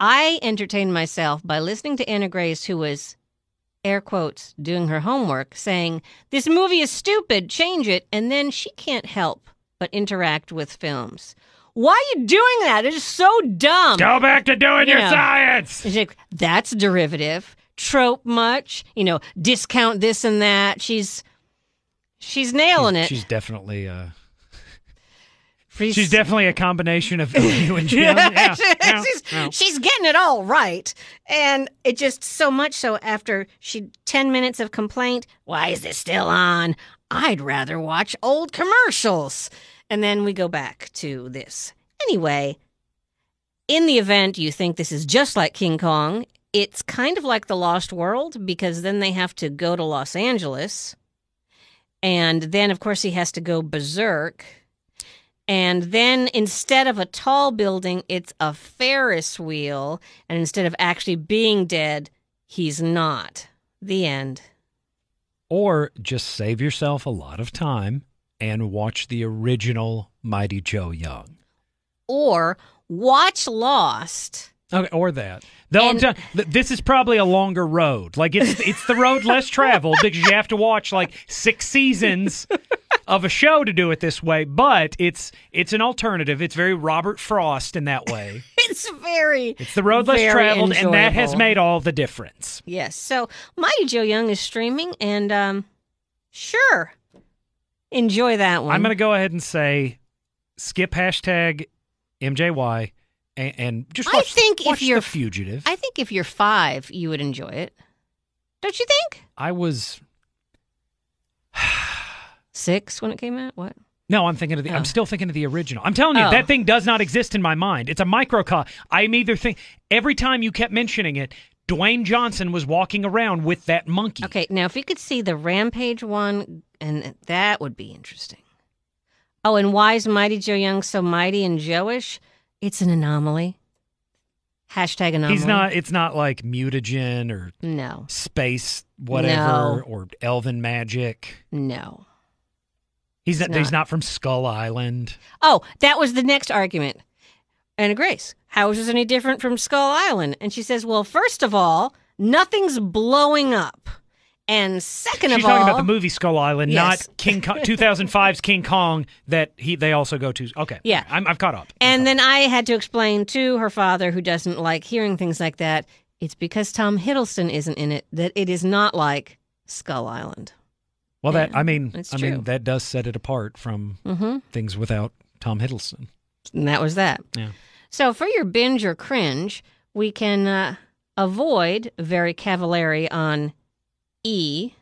S1: I entertained myself by listening to Anna Grace, who was air quotes doing her homework, saying this movie is stupid, change it, and then she can't help but interact with films. Why are you doing that? It's so dumb.
S2: Go back to doing your
S1: Yeah.
S2: science.
S1: She's like, that's derivative. Trope much, you know, discount this and that. She's she's nailing it.
S2: She's definitely uh,
S1: She's-
S2: she's definitely a combination of you and Jim. Yeah, yeah,
S1: she's,
S2: yeah.
S1: she's getting it all right. And it just so much so after she 10 minutes of complaint, why is this still on? I'd rather watch old commercials. And then we go back to this. Anyway, in the event you think this is just like King Kong, it's kind of like The Lost World because then they have to go to Los Angeles. And then, of course, he has to go berserk. And then instead of a tall building, it's a Ferris wheel. And instead of actually being dead, he's not. The end.
S2: Or just save yourself a lot of time and watch the original Mighty Joe Young.
S1: Or watch Lost.
S2: Okay, or that. Though I'm
S1: And-
S2: telling th- this is probably a longer road. Like it's it's the road less traveled because you have to watch like six seasons of a show to do it this way. But it's it's an alternative. It's very Robert Frost in that way.
S1: It's very
S2: It's the road less traveled, and that has made all the difference.
S1: Yes. So Mighty Joe Young is streaming, and um, sure, enjoy that one.
S2: I'm going to go ahead and say skip hashtag MJY and, and just
S1: I
S2: watch,
S1: think if
S2: watch
S1: you're-
S2: The Fugitive.
S1: I think if you're five, you would enjoy it. Don't you think?
S2: I was.
S1: Six when it came out. What?
S2: No, I'm thinking of the.
S1: Oh.
S2: I'm still thinking of the original. I'm telling you,
S1: Oh.
S2: that thing does not exist in my mind. It's a microcosm. I'm either think every time you kept mentioning it, Dwayne Johnson was walking around with that monkey.
S1: Okay. Now, if you could see the Rampage one, and that would be interesting. Oh, and why is Mighty Joe Young so mighty and Joeish? It's an anomaly. Hashtag anomaly.
S2: He's not. It's not like mutagen or
S1: No.
S2: space whatever
S1: No.
S2: or elven magic.
S1: No.
S2: He's not,
S1: It's
S2: He's
S1: not.
S2: not from Skull Island.
S1: Oh, that was the next argument. Anna Grace, how is this any different from Skull Island? And she says, well, first of all, nothing's blowing up. And second
S2: She's
S1: of
S2: talking about the movie Skull Island,
S1: Yes.
S2: not King Kong, 2005's King Kong that he they also go to. Okay,
S1: Yeah.
S2: I'm, I've caught up.
S1: and then I had to explain to her father, who doesn't like hearing things like that, it's because Tom Hiddleston isn't in it that it is not like Skull Island.
S2: well, that I mean, I
S1: true.
S2: mean that does set it apart from
S1: Mm-hmm.
S2: things without Tom Hiddleston.
S1: And that was that.
S2: Yeah.
S1: So for your binge or cringe, we can uh, avoid very cavallari on E.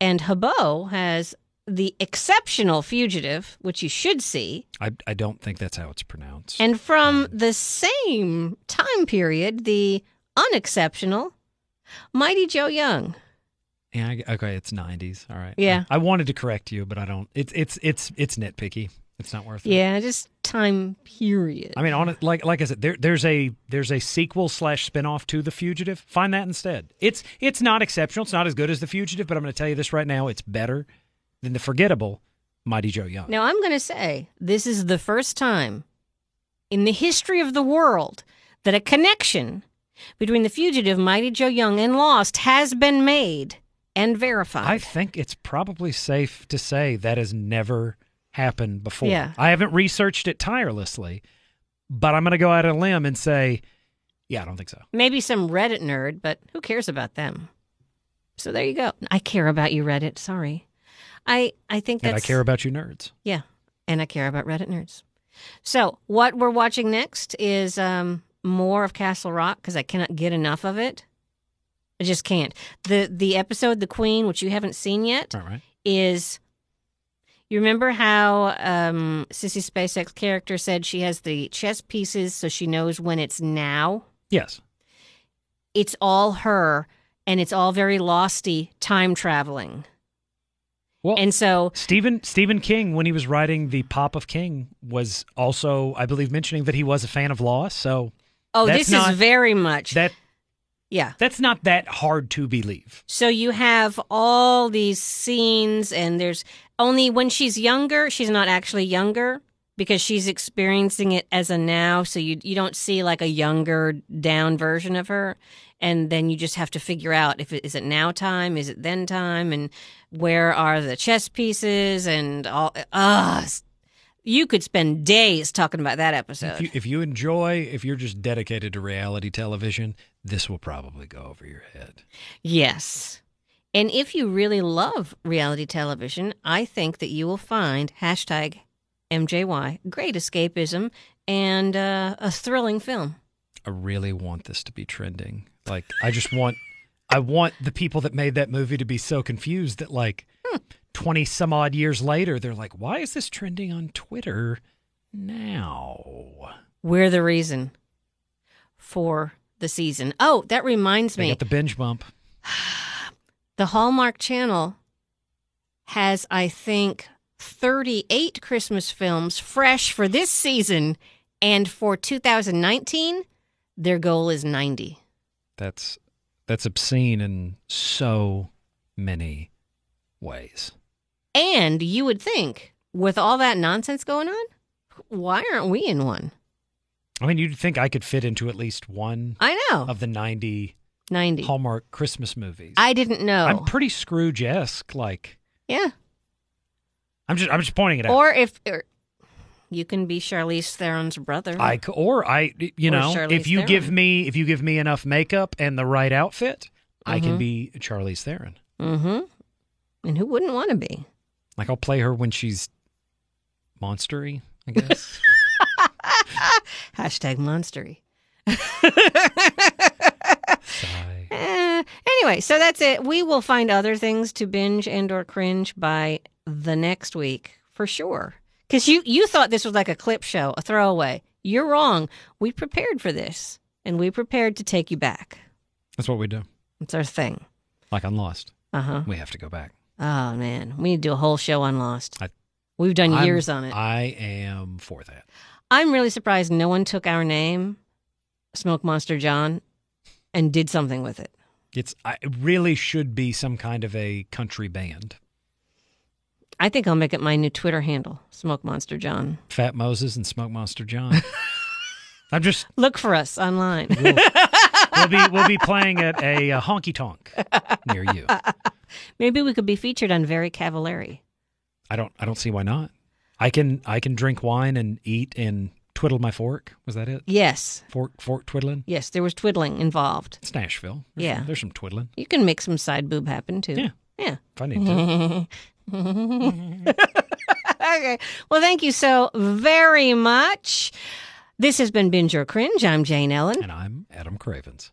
S1: And Habo has the exceptional fugitive, which you should see.
S2: I I don't think that's how it's pronounced.
S1: And from the same time period, the unexceptional Mighty Joe Young.
S2: yeah, okay, it's 90s. All right.
S1: Yeah.
S2: I, I wanted to correct you, but I don't. It's it's it's it's nitpicky. It's not worth it.
S1: Yeah, just time period.
S2: I mean, on like like I said, there, there's a there's a sequel slash spinoff to The Fugitive. Find that instead. It's it's not exceptional. It's not as good as The Fugitive, but I'm going to tell you this right now: it's better than the forgettable Mighty Joe Young.
S1: Now, I'm going to say this is the first time in the history of the world that a connection between the fugitive Mighty Joe Young and Lost has been made and verified.
S2: I think it's probably safe to say that has never happened before.
S1: Yeah.
S2: I haven't researched it tirelessly, but I'm going to go out on a limb and say, yeah, I don't think so.
S1: Maybe some Reddit nerd, but who cares about them? So there you go. I care about you, Reddit. Sorry. I, I think that's.
S2: And I care about you nerds.
S1: Yeah, and I care about Reddit nerds. So what we're watching next is um, more of Castle Rock because I cannot get enough of it. I just can't. the The episode "The Queen," which you haven't seen yet,
S2: right.
S1: is. You remember how um, Sissy Spacek character said she has the chess pieces so she knows when it's now?
S2: Yes.
S1: It's all her, and it's all very losty time traveling.
S2: Well,
S1: And so
S2: Stephen Stephen King, when he was writing The Pop of King, was also, I believe, mentioning that he was a fan of Lost. So
S1: Oh, this
S2: not-
S1: is very much.
S2: that
S1: yeah.
S2: that's not that hard to believe.
S1: So you have all these scenes, and there's only when she's younger, she's not actually younger because she's experiencing it as a now. So you you don't see like a younger down version of her, and then you just have to figure out if it is it now time, is it then time, and where are the chess pieces and all. Ah, you could spend days talking about that episode.
S2: If you, if you enjoy, if you're just dedicated to reality television, this will probably go over your head.
S1: Yes. And if you really love reality television, I think that you will find hashtag MJY, great escapism, and uh, a thrilling film.
S2: I really want this to be trending. Like, I just want, I want the people that made that movie to be so confused that, like, 20 some odd years later, they're like, why is this trending on Twitter now?
S1: We're the reason for the season. Oh, that reminds
S2: They
S1: me
S2: got the binge bump.
S1: the Hallmark Channel has, I think, 38 Christmas films fresh for this season. And for 2019, their goal is 90.
S2: That's that's obscene in so many ways.
S1: And you would think, with all that nonsense going on, why aren't we in one?
S2: I mean, you'd think I could fit into at least one
S1: I know.
S2: of the 90
S1: 90.
S2: Hallmark Christmas movies.
S1: I didn't know.
S2: I'm pretty Scrooge-esque. Like,
S1: yeah.
S2: I'm just I'm just pointing it out.
S1: Or if or You can be Charlize Theron's brother.
S2: I or I you
S1: Or
S2: know
S1: Charlize
S2: if you give me if you give me enough makeup and the right outfit, I can be Charlize Theron.
S1: mm-hmm. And who wouldn't want to be?
S2: Like I'll play her when she's monstery, I guess.
S1: Hashtag monstery.
S2: Sigh.
S1: Eh, anyway, so that's it. We will find other things to binge and or cringe by the next week for sure. Because you you thought this was like a clip show, a throwaway. You're wrong. We prepared for this, and we prepared to take you back.
S2: That's what we do.
S1: It's our thing.
S2: Like on Lost,
S1: Uh huh.
S2: we have to go back.
S1: Oh man, we need to do a whole show on Lost.
S2: I-
S1: We've done
S2: I'm-
S1: years on it.
S2: I am for that.
S1: I'm really surprised no one took our name, Smoke Monster John, and did something with it.
S2: It's I, it really should be some kind of a country band.
S1: I think I'll make it my new Twitter handle, Smoke Monster John.
S2: Fat Moses and Smoke Monster John. I'm just
S1: Look for us online.
S2: we'll, we'll be we'll be playing at a, uh honky tonk near you.
S1: Maybe we could be featured on Very Cavallari.
S2: I don't I don't see why not. I can I can drink wine and eat and twiddle my fork. Was that it?
S1: Yes,
S2: Fork fork twiddling.
S1: yes, there was twiddling involved.
S2: It's Nashville. There's
S1: Yeah.
S2: some, there's some twiddling.
S1: You can make some side boob happen too.
S2: Yeah.
S1: Yeah.
S2: If I need to.
S1: okay. Well, thank you so very much. This has been Binge or Cringe. I'm Jane Ellen.
S2: and I'm Adam Cravens.